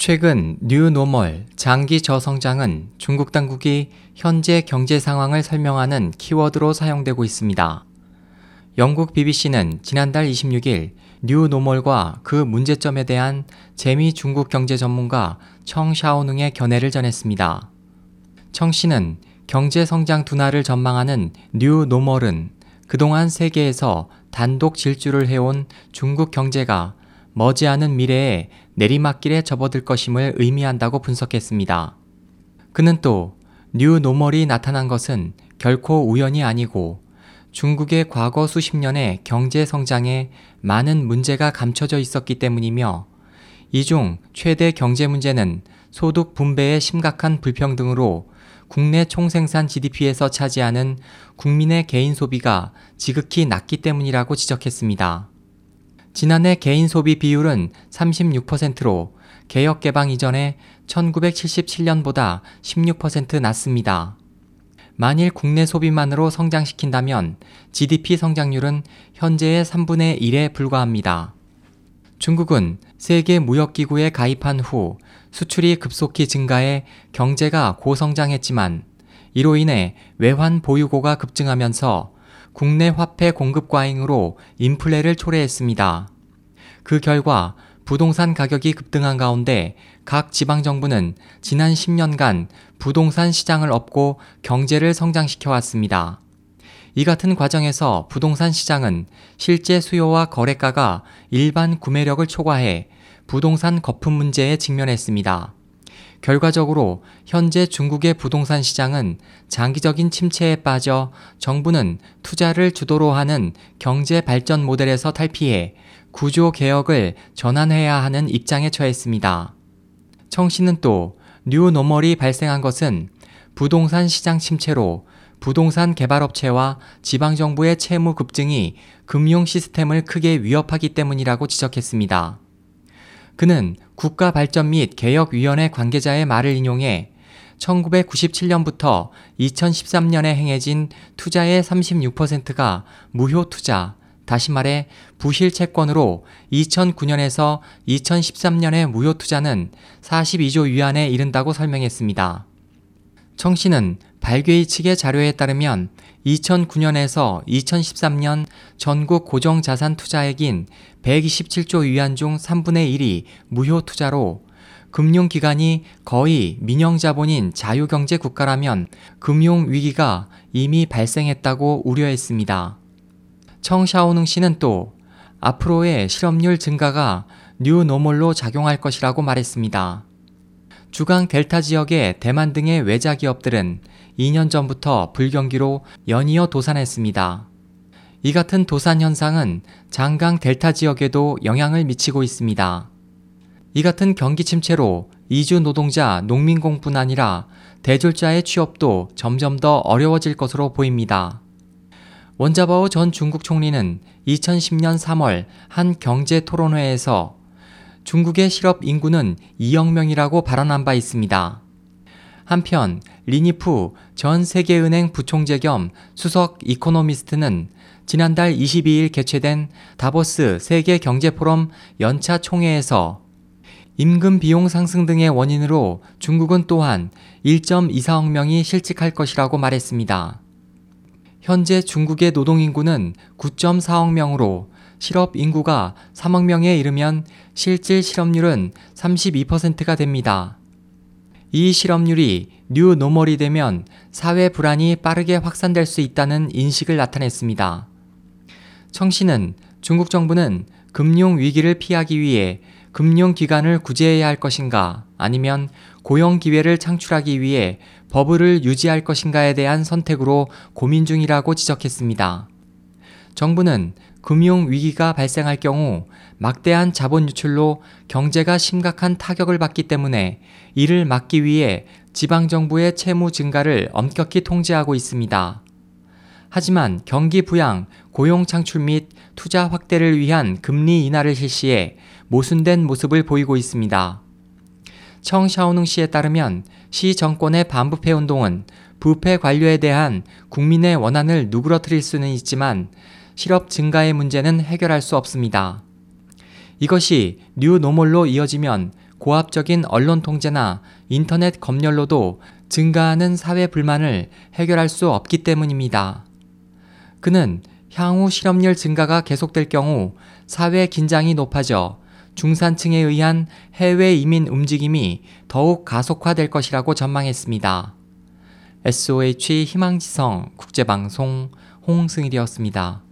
최근 뉴노멀 장기 저성장은 중국 당국이 현재 경제 상황을 설명하는 키워드로 사용되고 있습니다. 영국 BBC는 지난달 26일 뉴노멀과 그 문제점에 대한 재미 중국 경제 전문가 청 샤오능의 견해를 전했습니다. 청 씨는 경제 성장 둔화를 전망하는 뉴노멀은 그동안 세계에서 단독 질주를 해온 중국 경제가 머지않은 미래에 내리막길에 접어들 것임을 의미한다고 분석했습니다. 그는 또 뉴노멀이 나타난 것은 결코 우연이 아니고 중국의 과거 수십 년의 경제 성장에 많은 문제가 감춰져 있었기 때문이며 이 중 최대 경제 문제는 소득 분배의 심각한 불평등으로 국내 총생산 GDP에서 차지하는 국민의 개인 소비가 지극히 낮기 때문이라고 지적했습니다. 지난해 개인 소비 비율은 36%로 개혁 개방 이전에 1977년보다 16% 낮습니다. 만일 국내 소비만으로 성장시킨다면 GDP 성장률은 현재의 3분의 1에 불과합니다. 중국은 세계 무역기구에 가입한 후 수출이 급속히 증가해 경제가 고성장했지만 이로 인해 외환 보유고가 급증하면서 국내 화폐 공급 과잉으로 인플레를 초래했습니다. 그 결과 부동산 가격이 급등한 가운데 각 지방정부는 지난 10년간 부동산 시장을 업고 경제를 성장시켜 왔습니다. 이 같은 과정에서 부동산 시장은 실제 수요와 거래가가 일반 구매력을 초과해 부동산 거품 문제에 직면했습니다. 결과적으로 현재 중국의 부동산 시장은 장기적인 침체에 빠져 정부는 투자를 주도로 하는 경제 발전 모델에서 탈피해 구조 개혁을 전환해야 하는 입장에 처했습니다. 청 씨는 또 뉴노멀이 발생한 것은 부동산 시장 침체로 부동산 개발업체와 지방정부의 채무 급증이 금융 시스템을 크게 위협하기 때문이라고 지적했습니다. 그는 국가발전 및 개혁위원회 관계자의 말을 인용해 1997년부터 2013년에 행해진 투자의 36%가 무효 투자, 다시 말해 부실 채권으로 2009년에서 2013년의 무효 투자는 42조 위안에 이른다고 설명했습니다. 청 씨는 발괴이 측의 자료에 따르면 2009년에서 2013년 전국 고정자산 투자액인 127조 위안 중 3분의 1이 무효 투자로 금융기관이 거의 민영자본인 자유경제 국가라면 금융위기가 이미 발생했다고 우려했습니다. 청샤오능 씨는 또 앞으로의 실업률 증가가 뉴노멀로 작용할 것이라고 말했습니다. 주강 델타 지역의 대만 등의 외자 기업들은 2년 전부터 불경기로 연이어 도산했습니다. 이 같은 도산 현상은 장강 델타 지역에도 영향을 미치고 있습니다. 이 같은 경기 침체로 이주 노동자, 농민공뿐 아니라 대졸자의 취업도 점점 더 어려워질 것으로 보입니다. 원자바오 전 중국 총리는 2010년 3월 한 경제 토론회에서 중국의 실업 인구는 2억 명이라고 발언한 바 있습니다. 한편 린이푸 전 세계은행 부총재 겸 수석 이코노미스트는 지난달 22일 개최된 다보스 세계 경제 포럼 연차 총회에서 임금 비용 상승 등의 원인으로 중국은 또한 1.24억 명이 실직할 것이라고 말했습니다. 현재 중국의 노동인구는 9.4억 명으로 실업 인구가 3억 명에 이르면 실질 실업률은 32%가 됩니다. 이 실업률이 뉴노멀이 되면 사회 불안이 빠르게 확산될 수 있다는 인식을 나타냈습니다. 청 씨는 중국 정부는 금융 위기를 피하기 위해 금융 기관을 구제해야 할 것인가 아니면 고용 기회를 창출하기 위해 버블을 유지할 것인가에 대한 선택으로 고민 중이라고 지적했습니다. 정부는 금융 위기가 발생할 경우 막대한 자본 유출로 경제가 심각한 타격을 받기 때문에 이를 막기 위해 지방정부의 채무 증가를 엄격히 통제하고 있습니다. 하지만 경기 부양, 고용 창출 및 투자 확대를 위한 금리 인하를 실시해 모순된 모습을 보이고 있습니다. 청 샤오능 씨에 따르면 시 정권의 반부패 운동은 부패 관료에 대한 국민의 원한을 누그러뜨릴 수는 있지만 실업 증가의 문제는 해결할 수 없습니다. 이것이 뉴노멀로 이어지면 고압적인 언론 통제나 인터넷 검열로도 증가하는 사회 불만을 해결할 수 없기 때문입니다. 그는 향후 실업률 증가가 계속될 경우 사회 긴장이 높아져 중산층에 의한 해외 이민 움직임이 더욱 가속화될 것이라고 전망했습니다. SOH 희망지성 국제방송 홍승일이었습니다.